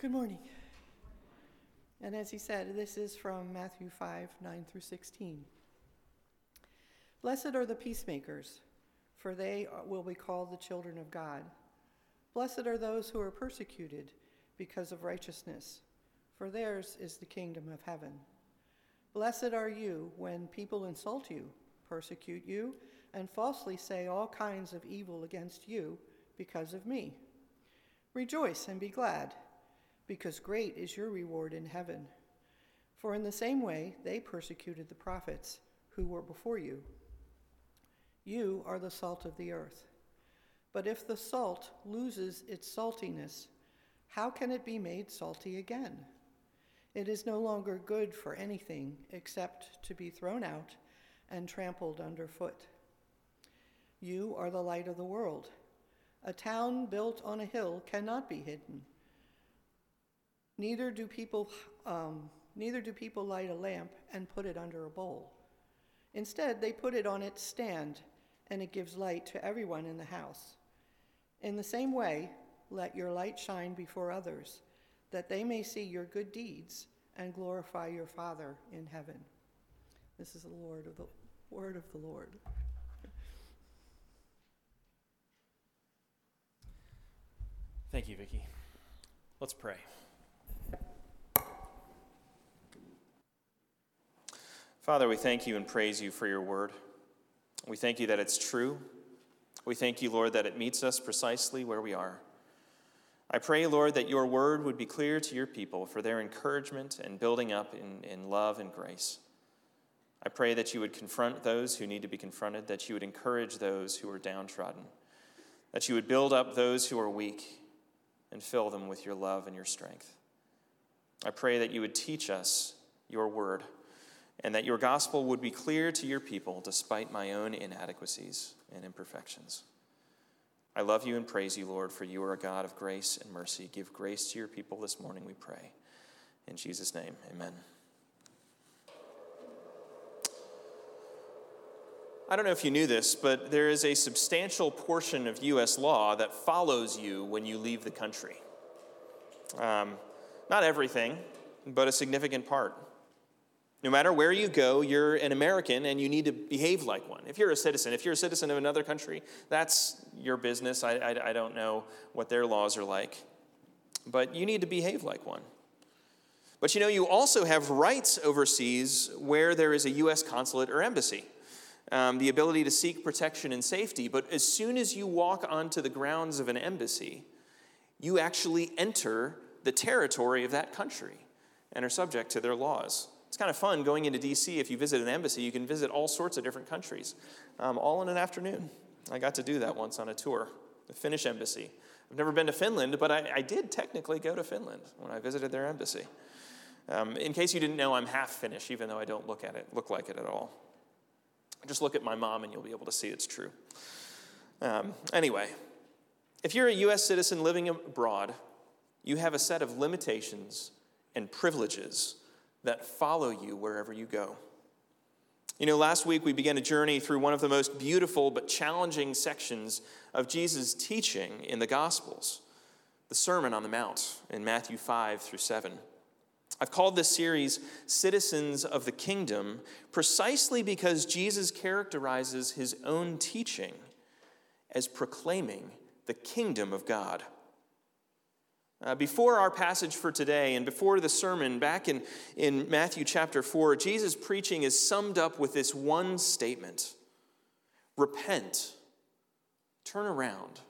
Good morning. And as he said, this is from Matthew 5 9 through 16. Blessed are the peacemakers, for they will be called the children of God. Blessed are those who are persecuted because of righteousness, for theirs is the kingdom of heaven. Blessed are you when people insult you, persecute you, and falsely say all kinds of evil against you because of me. Rejoice and be glad because great is your reward in heaven. For in the same way they persecuted the prophets who were before you. You are the salt of the earth. But if the salt loses its saltiness, how can it be made salty again? It is no longer good for anything except to be thrown out and trampled underfoot. You are the light of the world. A town built on a hill cannot be hidden. Neither do people, um, neither do people light a lamp and put it under a bowl. Instead, they put it on its stand, and it gives light to everyone in the house. In the same way, let your light shine before others, that they may see your good deeds and glorify your Father in heaven. This is the Lord of the word of the Lord. Thank you, Vicki. Let's pray. Father, we thank you and praise you for your word. We thank you that it's true. We thank you, Lord, that it meets us precisely where we are. I pray, Lord, that your word would be clear to your people for their encouragement and building up in, in love and grace. I pray that you would confront those who need to be confronted, that you would encourage those who are downtrodden, that you would build up those who are weak and fill them with your love and your strength. I pray that you would teach us your word and that your gospel would be clear to your people despite my own inadequacies and imperfections. I love you and praise you, Lord, for you are a God of grace and mercy. Give grace to your people this morning, we pray. In Jesus' name, amen. I don't know if you knew this, but there is a substantial portion of U.S. law that follows you when you leave the country. Um, not everything, but a significant part. No matter where you go, you're an American and you need to behave like one. If you're a citizen, if you're a citizen of another country, that's your business. I, I, I don't know what their laws are like. But you need to behave like one. But you know, you also have rights overseas where there is a U.S. consulate or embassy. Um, the ability to seek protection and safety. But as soon as you walk onto the grounds of an embassy, you actually enter the territory of that country and are subject to their laws. It's kind of fun going into DC. If you visit an embassy, you can visit all sorts of different countries, um, all in an afternoon. I got to do that once on a tour, the Finnish embassy. I've never been to Finland, but I, I did technically go to Finland when I visited their embassy. Um, in case you didn't know, I'm half Finnish, even though I don't look at it, look like it at all. Just look at my mom, and you'll be able to see it's true. Um, anyway, if you're a U.S. citizen living abroad, you have a set of limitations and privileges that follow you wherever you go. You know, last week we began a journey through one of the most beautiful but challenging sections of Jesus' teaching in the Gospels, the Sermon on the Mount in Matthew 5 through 7. I've called this series Citizens of the Kingdom precisely because Jesus characterizes his own teaching as proclaiming the kingdom of God. Uh, before our passage for today and before the sermon, back in, in Matthew chapter 4, Jesus' preaching is summed up with this one statement Repent, turn around,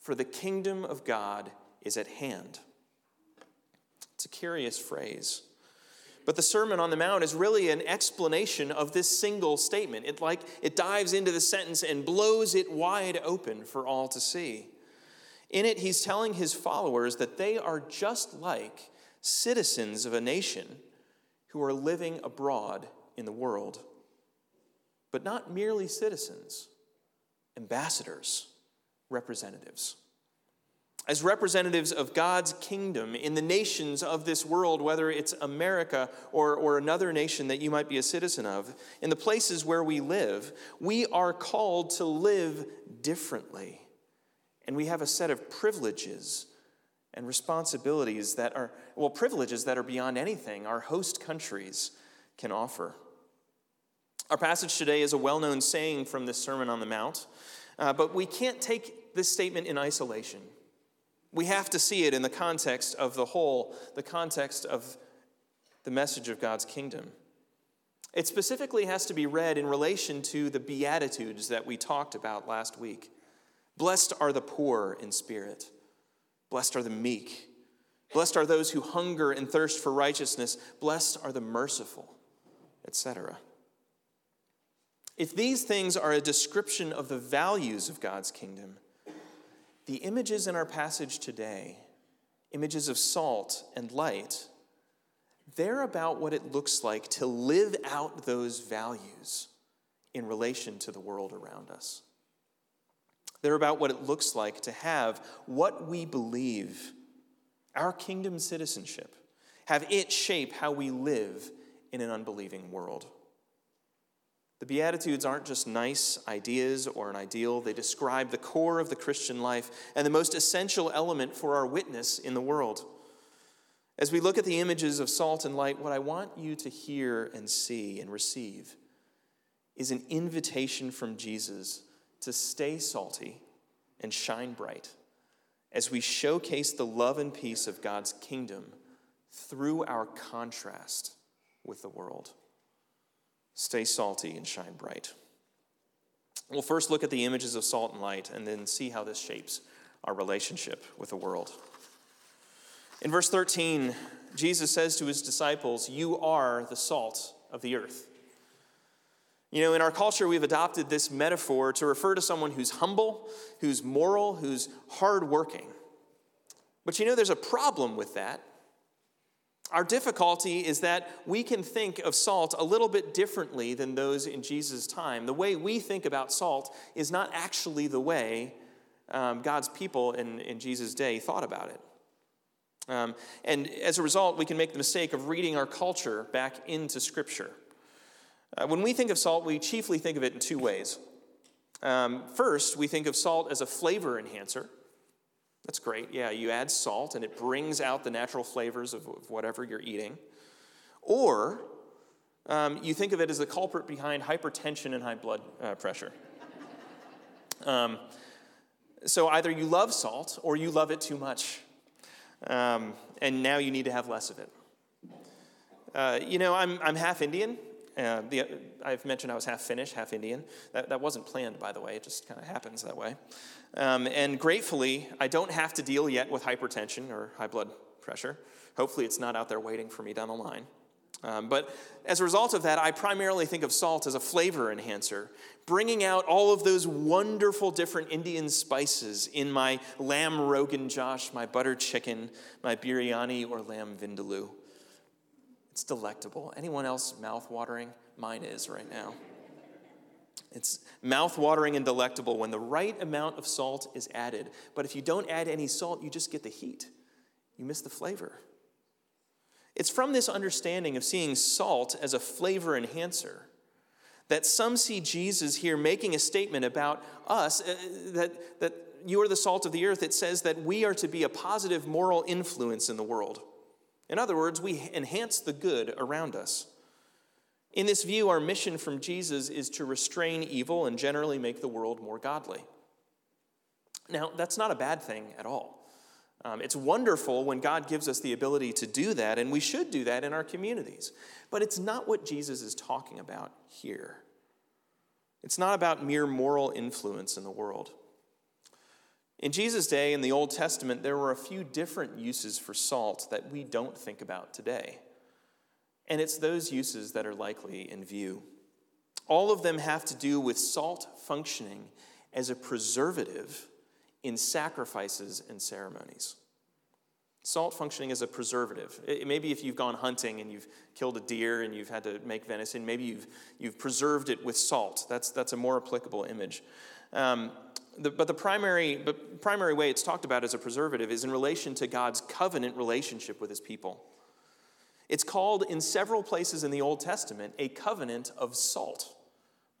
for the kingdom of God is at hand. It's a curious phrase. But the Sermon on the Mount is really an explanation of this single statement. It like it dives into the sentence and blows it wide open for all to see. In it, he's telling his followers that they are just like citizens of a nation who are living abroad in the world. But not merely citizens, ambassadors, representatives. As representatives of God's kingdom in the nations of this world, whether it's America or, or another nation that you might be a citizen of, in the places where we live, we are called to live differently and we have a set of privileges and responsibilities that are, well, privileges that are beyond anything our host countries can offer. Our passage today is a well known saying from this Sermon on the Mount, uh, but we can't take this statement in isolation. We have to see it in the context of the whole, the context of the message of God's kingdom. It specifically has to be read in relation to the Beatitudes that we talked about last week. Blessed are the poor in spirit, blessed are the meek, blessed are those who hunger and thirst for righteousness, blessed are the merciful, etc. If these things are a description of the values of God's kingdom, the images in our passage today, images of salt and light, they're about what it looks like to live out those values in relation to the world around us. They're about what it looks like to have what we believe, our kingdom citizenship, have it shape how we live in an unbelieving world. The Beatitudes aren't just nice ideas or an ideal, they describe the core of the Christian life and the most essential element for our witness in the world. As we look at the images of salt and light, what I want you to hear and see and receive is an invitation from Jesus to stay salty and shine bright as we showcase the love and peace of God's kingdom through our contrast with the world. Stay salty and shine bright. We'll first look at the images of salt and light and then see how this shapes our relationship with the world. In verse 13, Jesus says to his disciples, You are the salt of the earth. You know, in our culture, we've adopted this metaphor to refer to someone who's humble, who's moral, who's hardworking. But you know, there's a problem with that our difficulty is that we can think of salt a little bit differently than those in Jesus' time. The way we think about salt is not actually the way um, God's people in, in Jesus' day thought about it. Um, and as a result, we can make the mistake of reading our culture back into Scripture. Uh, when we think of salt, we chiefly think of it in two ways. Um, first, we think of salt as a flavor enhancer. That's great. Yeah, you add salt and it brings out the natural flavors of, whatever you're eating. Or um, you think of it as the culprit behind hypertension and high blood uh, pressure. Um, so either you love salt or you love it too much. Um, and now you need to have less of it. Uh, you know, I'm, I'm half Indian. Uh, the, I've mentioned I was half Finnish, half Indian. That, that wasn't planned, by the way, it just kind of happens that way. Um, and gratefully, I don't have to deal yet with hypertension or high blood pressure. Hopefully, it's not out there waiting for me down the line. Um, but as a result of that, I primarily think of salt as a flavor enhancer, bringing out all of those wonderful different Indian spices in my lamb rogan josh, my butter chicken, my biryani, or lamb vindaloo. It's delectable. Anyone else mouth watering? Mine is right now. It's mouth-watering and delectable when the right amount of salt is added. But if you don't add any salt, you just get the heat. You miss the flavor. It's from this understanding of seeing salt as a flavor enhancer that some see Jesus here making a statement about us uh, that, that you are the salt of the earth. It says that we are to be a positive moral influence in the world. In other words, we enhance the good around us. In this view, our mission from Jesus is to restrain evil and generally make the world more godly. Now, that's not a bad thing at all. Um, it's wonderful when God gives us the ability to do that, and we should do that in our communities. But it's not what Jesus is talking about here. It's not about mere moral influence in the world. In Jesus' day, in the Old Testament, there were a few different uses for salt that we don't think about today. And it's those uses that are likely in view. All of them have to do with salt functioning as a preservative in sacrifices and ceremonies. Salt functioning as a preservative. It, maybe if you've gone hunting and you've killed a deer and you've had to make venison, maybe you've, you've preserved it with salt. That's, that's a more applicable image. Um, the, but the primary, but primary way it's talked about as a preservative is in relation to God's covenant relationship with his people. It's called in several places in the Old Testament a covenant of salt.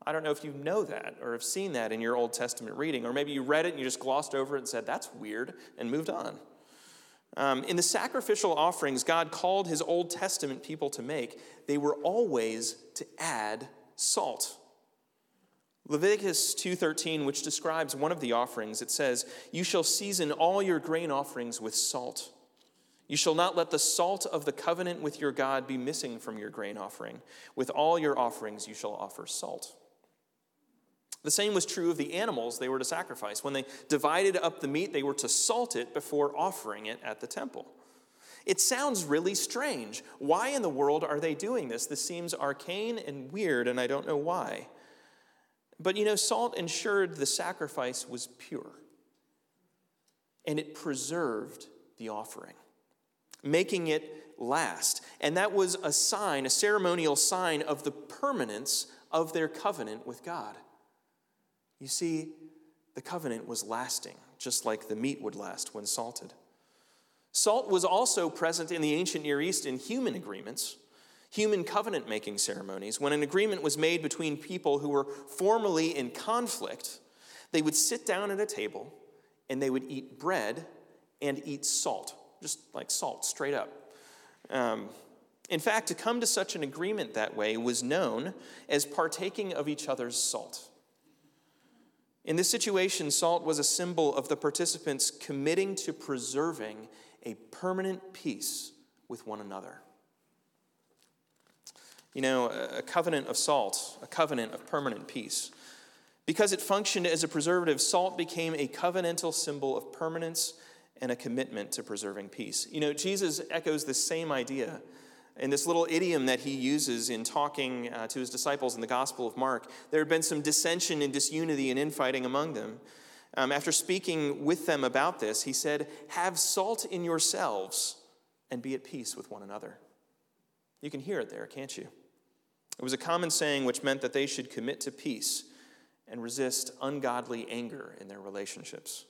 I don't know if you know that or have seen that in your Old Testament reading, or maybe you read it and you just glossed over it and said, that's weird, and moved on. Um, in the sacrificial offerings God called his Old Testament people to make, they were always to add salt. Leviticus 2:13 which describes one of the offerings it says you shall season all your grain offerings with salt. You shall not let the salt of the covenant with your God be missing from your grain offering. With all your offerings you shall offer salt. The same was true of the animals they were to sacrifice. When they divided up the meat they were to salt it before offering it at the temple. It sounds really strange. Why in the world are they doing this? This seems arcane and weird and I don't know why but you know, salt ensured the sacrifice was pure, and it preserved the offering, making it last. And that was a sign, a ceremonial sign of the permanence of their covenant with God. You see, the covenant was lasting, just like the meat would last when salted. Salt was also present in the ancient Near East in human agreements human covenant making ceremonies, when an agreement was made between people who were formally in conflict, they would sit down at a table and they would eat bread and eat salt, just like salt, straight up. Um, in fact, to come to such an agreement that way was known as partaking of each other's salt. In this situation, salt was a symbol of the participants committing to preserving a permanent peace with one another. You know, a covenant of salt, a covenant of permanent peace. Because it functioned as a preservative, salt became a covenantal symbol of permanence and a commitment to preserving peace. You know, Jesus echoes the same idea in this little idiom that he uses in talking uh, to his disciples in the Gospel of Mark. There had been some dissension and disunity and infighting among them. Um, after speaking with them about this, he said, Have salt in yourselves and be at peace with one another. You can hear it there, can't you? It was a common saying which meant that they should commit to peace and resist ungodly anger in their relationships.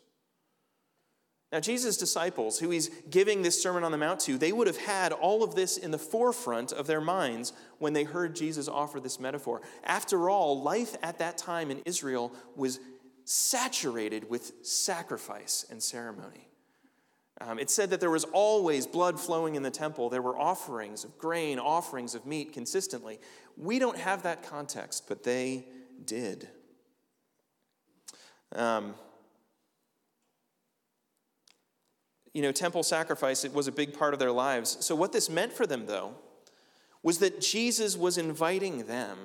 Now, Jesus' disciples, who he's giving this Sermon on the Mount to, they would have had all of this in the forefront of their minds when they heard Jesus offer this metaphor. After all, life at that time in Israel was saturated with sacrifice and ceremony. Um, it said that there was always blood flowing in the temple. There were offerings of grain, offerings of meat consistently. We don't have that context, but they did. Um, you know, temple sacrifice, it was a big part of their lives. So, what this meant for them, though, was that Jesus was inviting them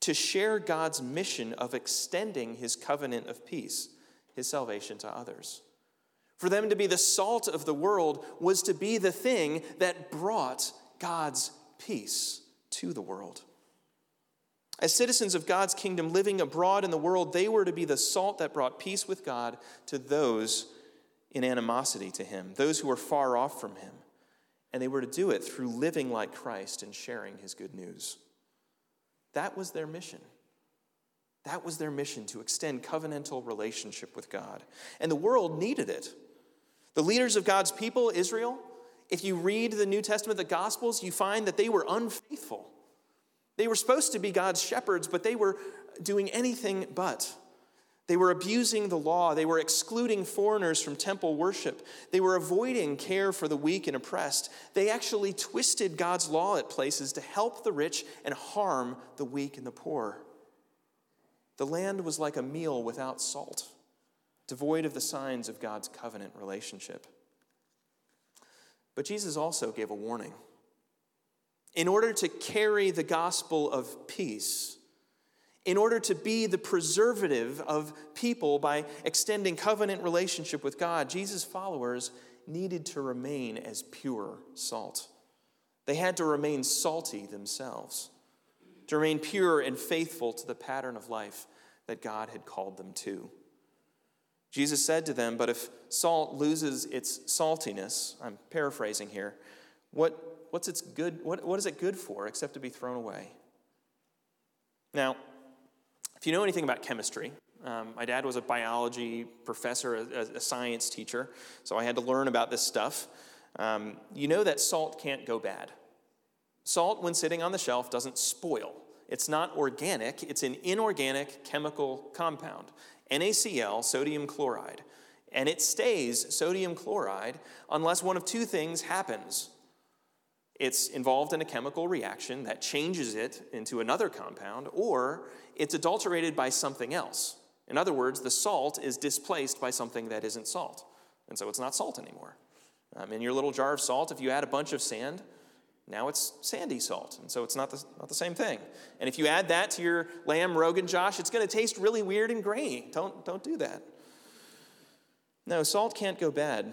to share God's mission of extending his covenant of peace, his salvation to others. For them to be the salt of the world was to be the thing that brought God's peace to the world. As citizens of God's kingdom living abroad in the world, they were to be the salt that brought peace with God to those in animosity to Him, those who were far off from Him. And they were to do it through living like Christ and sharing His good news. That was their mission. That was their mission to extend covenantal relationship with God. And the world needed it. The leaders of God's people, Israel, if you read the New Testament, the Gospels, you find that they were unfaithful. They were supposed to be God's shepherds, but they were doing anything but. They were abusing the law. They were excluding foreigners from temple worship. They were avoiding care for the weak and oppressed. They actually twisted God's law at places to help the rich and harm the weak and the poor. The land was like a meal without salt devoid of the signs of God's covenant relationship. But Jesus also gave a warning. In order to carry the gospel of peace, in order to be the preservative of people by extending covenant relationship with God, Jesus' followers needed to remain as pure salt. They had to remain salty themselves, to remain pure and faithful to the pattern of life that God had called them to. Jesus said to them, But if salt loses its saltiness, I'm paraphrasing here, what, what's its good, what, what is it good for except to be thrown away? Now, if you know anything about chemistry, um, my dad was a biology professor, a, a, science teacher, so I had to learn about this stuff. Um, you know that salt can't go bad. Salt, when sitting on the shelf, doesn't spoil. It's not organic, it's an inorganic chemical compound. NaCl, sodium chloride. and it stays sodium chloride unless one of two things happens. It's involved in a chemical reaction that changes it into another compound, or it's adulterated by something else. In other words, the salt is displaced by something that isn't salt, and so it's not salt anymore. Um, in your little jar of salt, if you add a bunch of sand, now it's sandy salt, and so it's not the, not the same thing. And if you add that to your lamb Rogan Josh, it's going to taste really weird and grainy. Don't, don't do that. No, salt can't go bad.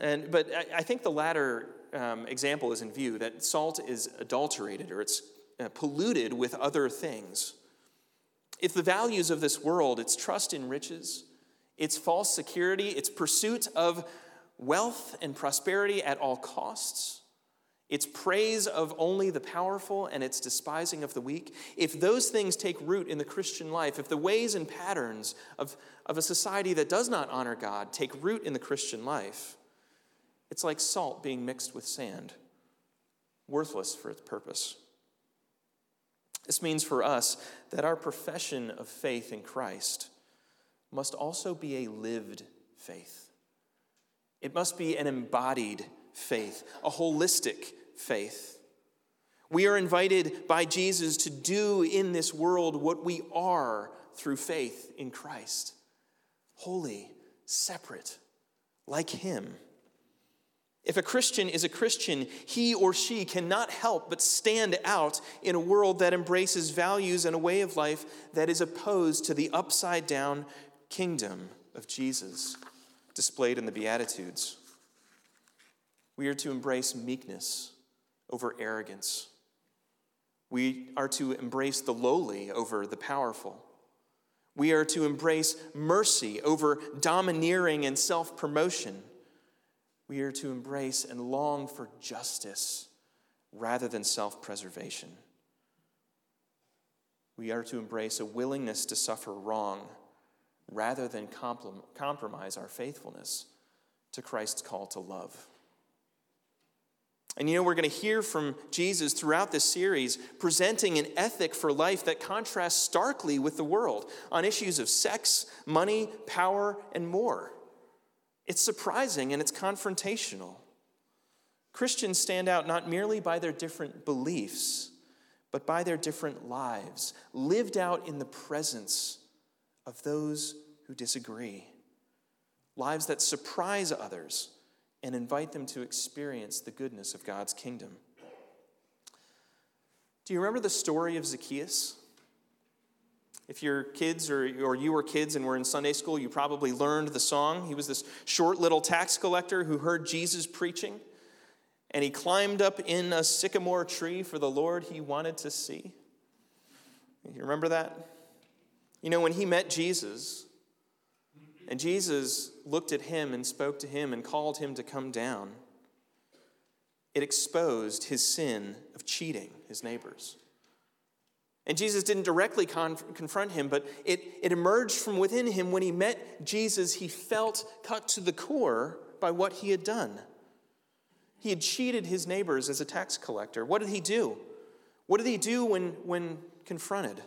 And, but I, I think the latter um, example is in view that salt is adulterated or it's uh, polluted with other things. If the values of this world, its trust in riches, its false security, its pursuit of wealth and prosperity at all costs, its praise of only the powerful and its despising of the weak, if those things take root in the Christian life, if the ways and patterns of, of a society that does not honor God take root in the Christian life, it's like salt being mixed with sand, worthless for its purpose. This means for us that our profession of faith in Christ must also be a lived faith. It must be an embodied faith, a holistic faith. We are invited by Jesus to do in this world what we are through faith in Christ holy, separate, like Him. If a Christian is a Christian, he or she cannot help but stand out in a world that embraces values and a way of life that is opposed to the upside down kingdom of Jesus displayed in the Beatitudes. We are to embrace meekness over arrogance. We are to embrace the lowly over the powerful. We are to embrace mercy over domineering and self promotion. We are to embrace and long for justice rather than self preservation. We are to embrace a willingness to suffer wrong rather than compromise our faithfulness to Christ's call to love. And you know, we're going to hear from Jesus throughout this series presenting an ethic for life that contrasts starkly with the world on issues of sex, money, power, and more. It's surprising and it's confrontational. Christians stand out not merely by their different beliefs, but by their different lives, lived out in the presence of those who disagree. Lives that surprise others and invite them to experience the goodness of God's kingdom. Do you remember the story of Zacchaeus? If your kids or, or you were kids and were in Sunday school, you probably learned the song. He was this short little tax collector who heard Jesus preaching, and he climbed up in a sycamore tree for the Lord he wanted to see. You remember that? You know, when he met Jesus, and Jesus looked at him and spoke to him and called him to come down. It exposed his sin of cheating his neighbors. And Jesus didn't directly con- confront him, but it, it emerged from within him when he met Jesus. He felt cut to the core by what he had done. He had cheated his neighbors as a tax collector. What did he do? What did he do when, when confronted?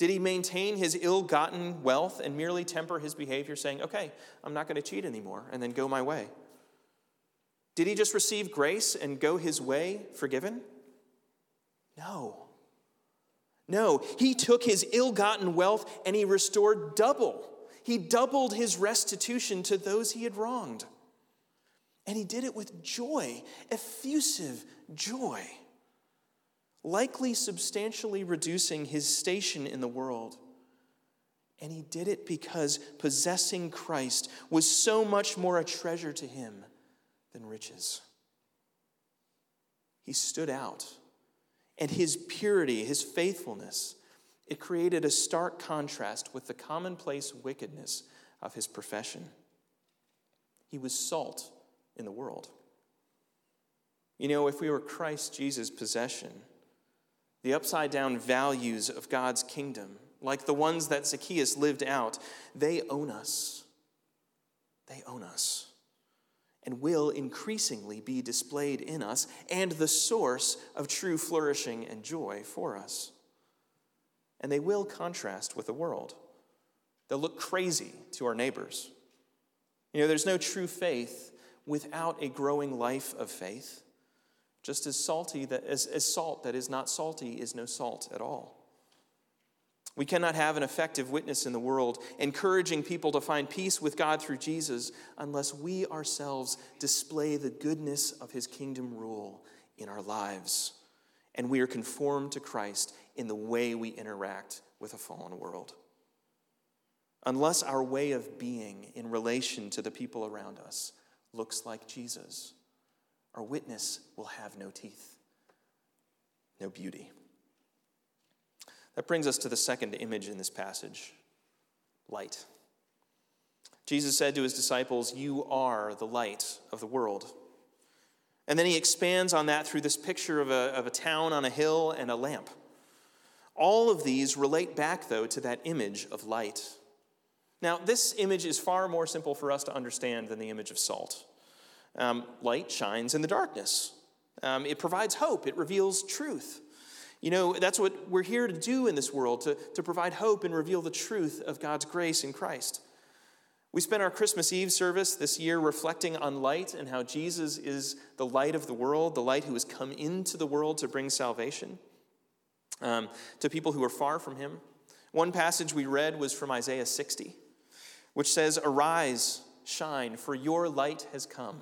Did he maintain his ill gotten wealth and merely temper his behavior, saying, okay, I'm not going to cheat anymore, and then go my way? Did he just receive grace and go his way forgiven? No. No, he took his ill gotten wealth and he restored double. He doubled his restitution to those he had wronged. And he did it with joy, effusive joy likely substantially reducing his station in the world. And he did it because possessing Christ was so much more a treasure to him than riches. He stood out, and his purity, his faithfulness, it created a stark contrast with the commonplace wickedness of his profession. He was salt in the world. You know, if we were Christ Jesus' possession, the upside down values of God's kingdom, like the ones that Zacchaeus lived out, they own us. They own us and will increasingly be displayed in us and the source of true flourishing and joy for us. And they will contrast with the world. They'll look crazy to our neighbors. You know, there's no true faith without a growing life of faith. Just as salty that as, as salt that is not salty is no salt at all. We cannot have an effective witness in the world, encouraging people to find peace with God through Jesus, unless we ourselves display the goodness of his kingdom rule in our lives and we are conformed to Christ in the way we interact with a fallen world. Unless our way of being in relation to the people around us looks like Jesus, our witness will have no teeth, no beauty. That brings us to the second image in this passage light. Jesus said to his disciples, You are the light of the world. And then he expands on that through this picture of a, of a town on a hill and a lamp. All of these relate back, though, to that image of light. Now, this image is far more simple for us to understand than the image of salt. Um, light shines in the darkness, um, it provides hope, it reveals truth. You know, that's what we're here to do in this world, to, to provide hope and reveal the truth of God's grace in Christ. We spent our Christmas Eve service this year reflecting on light and how Jesus is the light of the world, the light who has come into the world to bring salvation um, to people who are far from him. One passage we read was from Isaiah 60, which says, Arise, shine, for your light has come,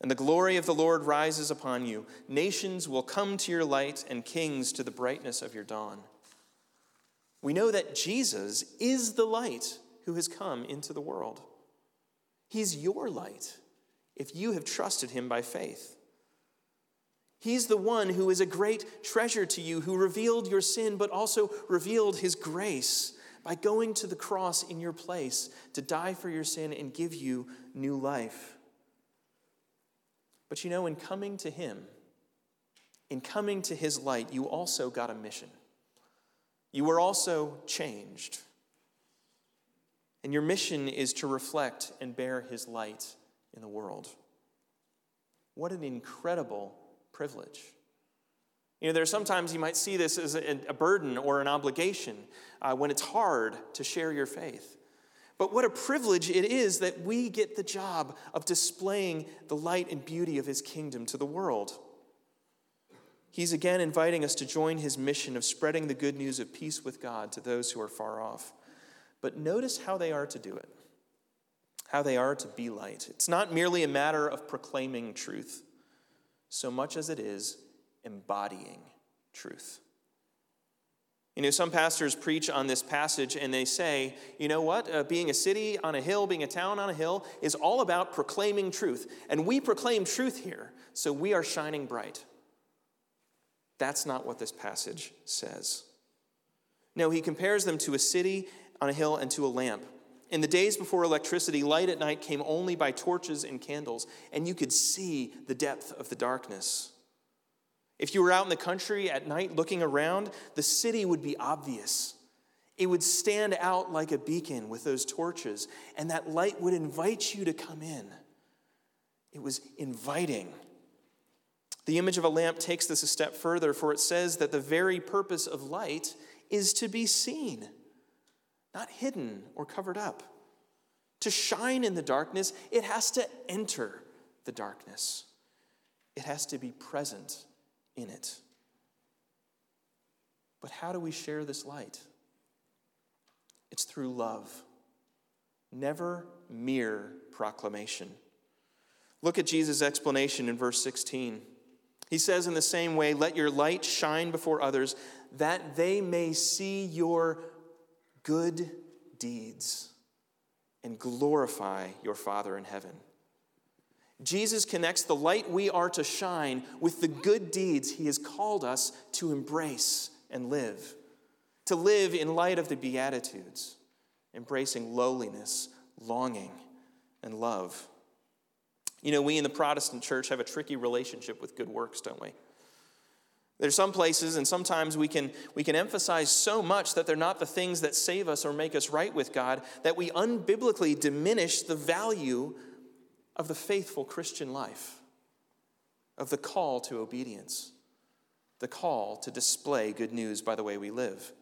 and the glory of the Lord rises upon you. Nations will come to your light, and kings to the brightness of your dawn. We know that Jesus is the light who has come into the world. He's your light if you have trusted him by faith. He's the one who is a great treasure to you, who revealed your sin, but also revealed his grace by going to the cross in your place to die for your sin and give you new life. But you know, in coming to him, in coming to his light, you also got a mission. You were also changed. And your mission is to reflect and bear his light in the world. What an incredible privilege. You know, there are sometimes you might see this as a, burden or an obligation uh, when it's hard to share your faith. But what a privilege it is that we get the job of displaying the light and beauty of his kingdom to the world. He's again inviting us to join his mission of spreading the good news of peace with God to those who are far off. But notice how they are to do it, how they are to be light. It's not merely a matter of proclaiming truth, so much as it is embodying truth. You know, some pastors preach on this passage and they say, you know what, uh, being a city on a hill, being a town on a hill, is all about proclaiming truth. And we proclaim truth here, so we are shining bright. That's not what this passage says. No, he compares them to a city on a hill and to a lamp. In the days before electricity, light at night came only by torches and candles, and you could see the depth of the darkness. If you were out in the country at night looking around, the city would be obvious. It would stand out like a beacon with those torches, and that light would invite you to come in. It was inviting. The image of a lamp takes this a step further, for it says that the very purpose of light is to be seen not hidden or covered up. To shine in the darkness, it has to enter the darkness, it has to be present in it. But how do we share this light? It's through love, never mere proclamation. Look at Jesus' explanation in verse 16. He says, In the same way, let your light shine before others, that they may see your good deeds and glorify your Father in heaven. Jesus connects the light we are to shine with the good deeds he has called us to embrace and live, to live in light of the Beatitudes, embracing lowliness, longing, and love. You know, we in the Protestant church have a tricky relationship with good works, don't we? There's some places, and sometimes we can, we can emphasize so much that they're not the things that save us or make us right with God that we unbiblically diminish the value of the faithful Christian life, of the call to obedience, the call to display good news by the way we live.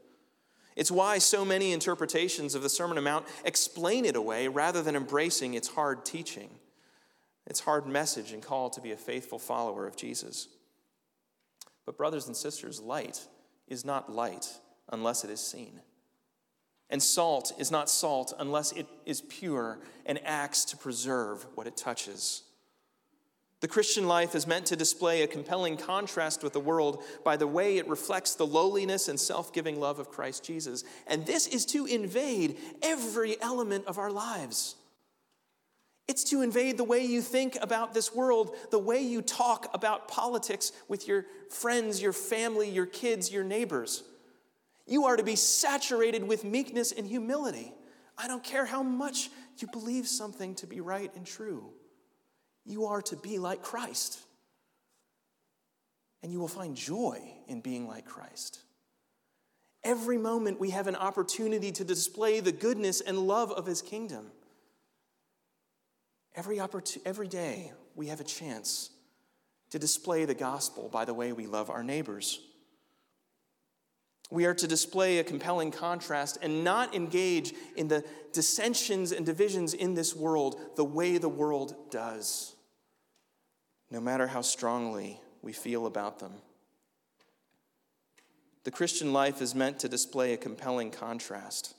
It's why so many interpretations of the Sermon on Mount explain it away rather than embracing its hard teaching, its hard message and call to be a faithful follower of Jesus. But, brothers and sisters, light is not light unless it is seen. And salt is not salt unless it is pure and acts to preserve what it touches. The Christian life is meant to display a compelling contrast with the world by the way it reflects the lowliness and self giving love of Christ Jesus. And this is to invade every element of our lives. It's to invade the way you think about this world, the way you talk about politics with your friends, your family, your kids, your neighbors. You are to be saturated with meekness and humility. I don't care how much you believe something to be right and true. You are to be like Christ. And you will find joy in being like Christ. Every moment we have an opportunity to display the goodness and love of his kingdom. Every, opportunity, every day we have a chance to display the gospel by the way we love our neighbors. We are to display a compelling contrast and not engage in the dissensions and divisions in this world the way the world does no matter how strongly we feel about them. The Christian life is meant to display a compelling contrast.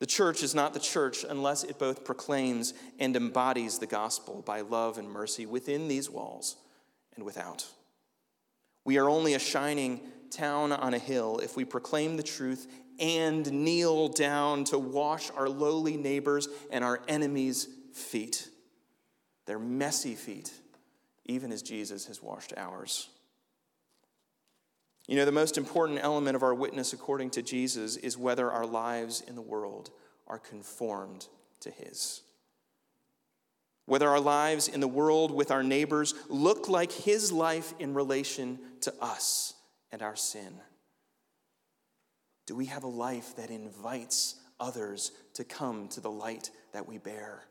The church is not the church unless it both proclaims and embodies the gospel by love and mercy within these walls and without. We are only a shining town on a hill if we proclaim the truth and kneel down to wash our lowly neighbors and our enemies' feet, their messy feet even as Jesus has washed ours. You know, the most important element of our witness, according to Jesus, is whether our lives in the world are conformed to His. Whether our lives in the world with our neighbors look like His life in relation to us and our sin. Do we have a life that invites others to come to the light that we bear?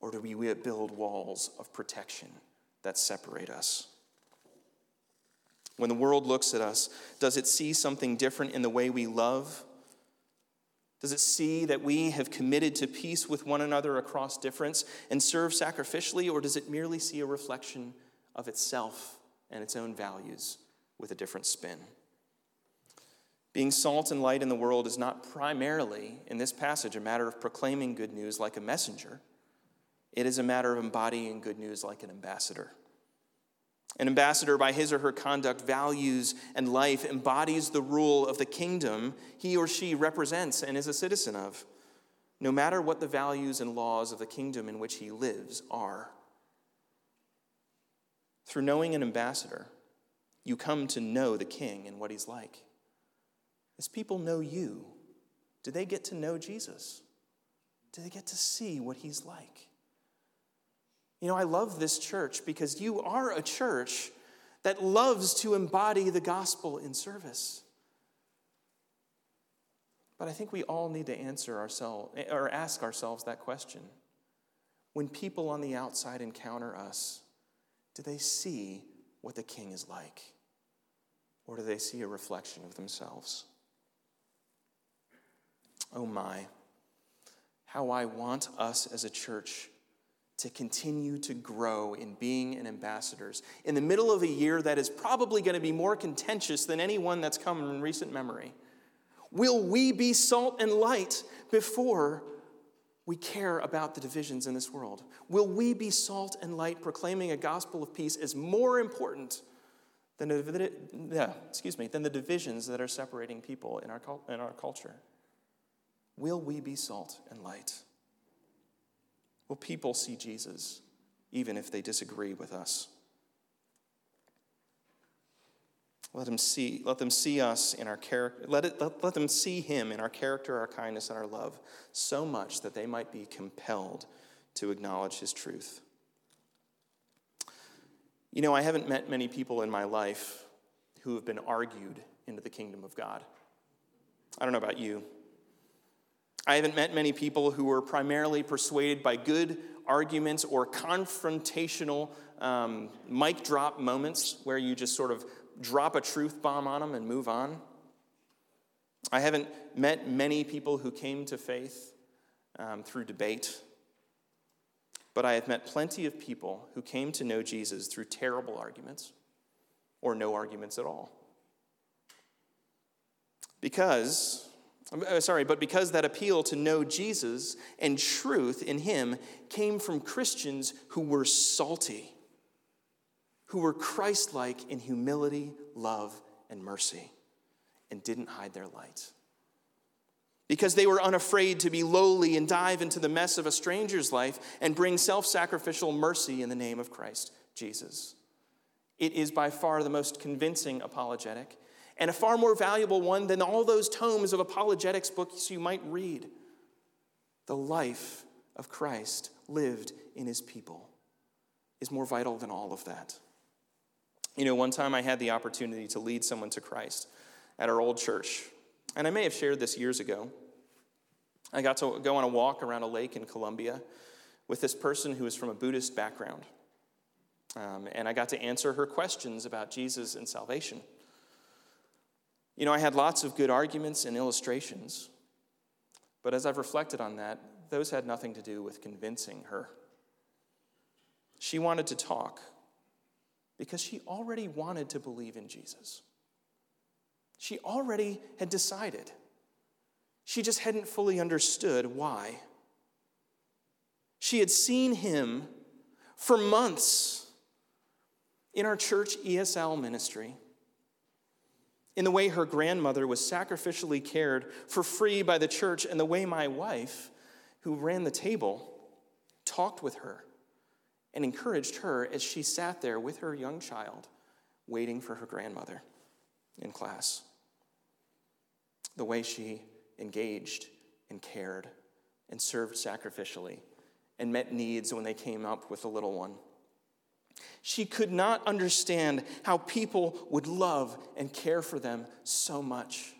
Or do we build walls of protection that separate us? When the world looks at us, does it see something different in the way we love? Does it see that we have committed to peace with one another across difference and serve sacrificially, or does it merely see a reflection of itself and its own values with a different spin? Being salt and light in the world is not primarily, in this passage, a matter of proclaiming good news like a messenger. It is a matter of embodying good news like an ambassador. An ambassador, by his or her conduct, values, and life, embodies the rule of the kingdom he or she represents and is a citizen of, no matter what the values and laws of the kingdom in which he lives are. Through knowing an ambassador, you come to know the king and what he's like. As people know you, do they get to know Jesus? Do they get to see what he's like? You know, I love this church because you are a church that loves to embody the gospel in service. But I think we all need to answer ourselves or ask ourselves that question. When people on the outside encounter us, do they see what the king is like? Or do they see a reflection of themselves? Oh my, how I want us as a church to continue to grow in being an ambassadors in the middle of a year that is probably going to be more contentious than any one that's come in recent memory? Will we be salt and light before we care about the divisions in this world? Will we be salt and light proclaiming a gospel of peace is more important than, the, excuse me, than the divisions that are separating people in our, in our culture? Will we be salt and light? Will people see Jesus even if they disagree with us? Let them see, let them see us in our character, let, it, let, let them see him in our character, our kindness, and our love, so much that they might be compelled to acknowledge his truth. You know, I haven't met many people in my life who have been argued into the kingdom of God. I don't know about you. I haven't met many people who were primarily persuaded by good arguments or confrontational um, mic drop moments where you just sort of drop a truth bomb on them and move on. I haven't met many people who came to faith um, through debate, but I have met plenty of people who came to know Jesus through terrible arguments or no arguments at all. Because, uh, sorry, but because that appeal to know Jesus and truth in him came from Christians who were salty, who were Christ like in humility, love, and mercy, and didn't hide their light. Because they were unafraid to be lowly and dive into the mess of a stranger's life and bring self sacrificial mercy in the name of Christ Jesus. It is by far the most convincing apologetic and a far more valuable one than all those tomes of apologetics books you might read. The life of Christ lived in his people is more vital than all of that. You know, one time I had the opportunity to lead someone to Christ at our old church, and I may have shared this years ago. I got to go on a walk around a lake in Colombia with this person who was from a Buddhist background. Um, and I got to answer her questions about Jesus and salvation. You know, I had lots of good arguments and illustrations, but as I've reflected on that, those had nothing to do with convincing her. She wanted to talk because she already wanted to believe in Jesus. She already had decided. She just hadn't fully understood why. She had seen him for months in our church ESL ministry in the way her grandmother was sacrificially cared for free by the church, and the way my wife, who ran the table, talked with her and encouraged her as she sat there with her young child, waiting for her grandmother in class. The way she engaged and cared and served sacrificially and met needs when they came up with a little one. She could not understand how people would love and care for them so much.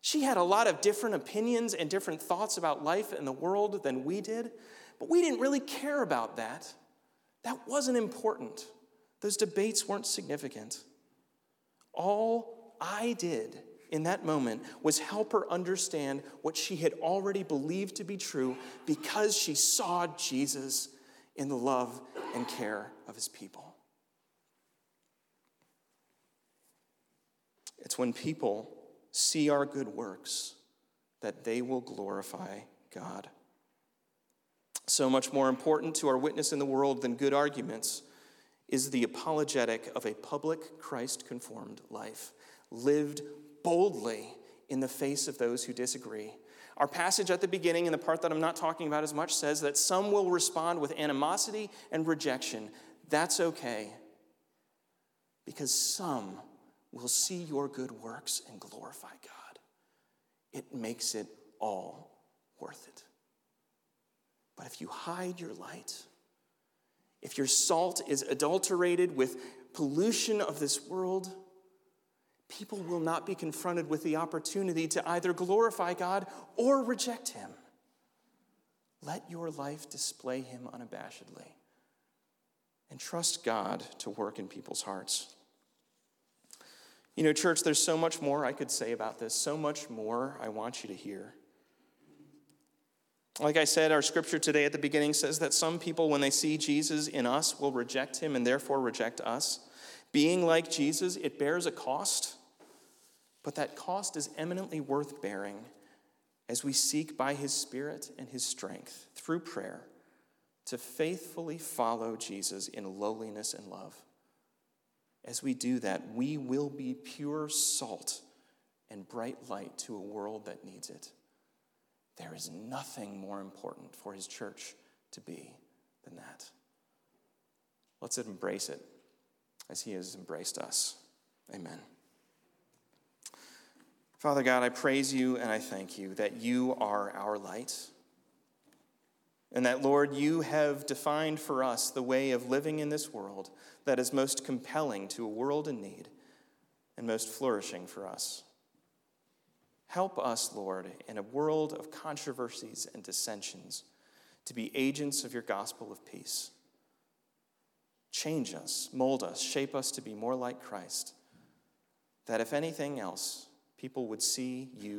She had a lot of different opinions and different thoughts about life and the world than we did, but we didn't really care about that. That wasn't important. Those debates weren't significant. All I did in that moment was help her understand what she had already believed to be true because she saw Jesus in the love and care of his people. It's when people see our good works that they will glorify God. So much more important to our witness in the world than good arguments is the apologetic of a public Christ conformed life, lived boldly in the face of those who disagree our passage at the beginning, in the part that I'm not talking about as much, says that some will respond with animosity and rejection. That's okay, because some will see your good works and glorify God. It makes it all worth it. But if you hide your light, if your salt is adulterated with pollution of this world, people will not be confronted with the opportunity to either glorify God or reject Him. Let your life display Him unabashedly and trust God to work in people's hearts. You know, church, there's so much more I could say about this, so much more I want you to hear. Like I said, our scripture today at the beginning says that some people, when they see Jesus in us, will reject him and therefore reject us. Being like Jesus, it bears a cost, but that cost is eminently worth bearing as we seek by his Spirit and his strength through prayer to faithfully follow Jesus in lowliness and love. As we do that, we will be pure salt and bright light to a world that needs it. There is nothing more important for his church to be than that. Let's embrace it as he has embraced us. Amen. Father God, I praise you and I thank you that you are our light. And that, Lord, you have defined for us the way of living in this world that is most compelling to a world in need and most flourishing for us. Help us, Lord, in a world of controversies and dissensions, to be agents of your gospel of peace. Change us, mold us, shape us to be more like Christ, that if anything else, people would see you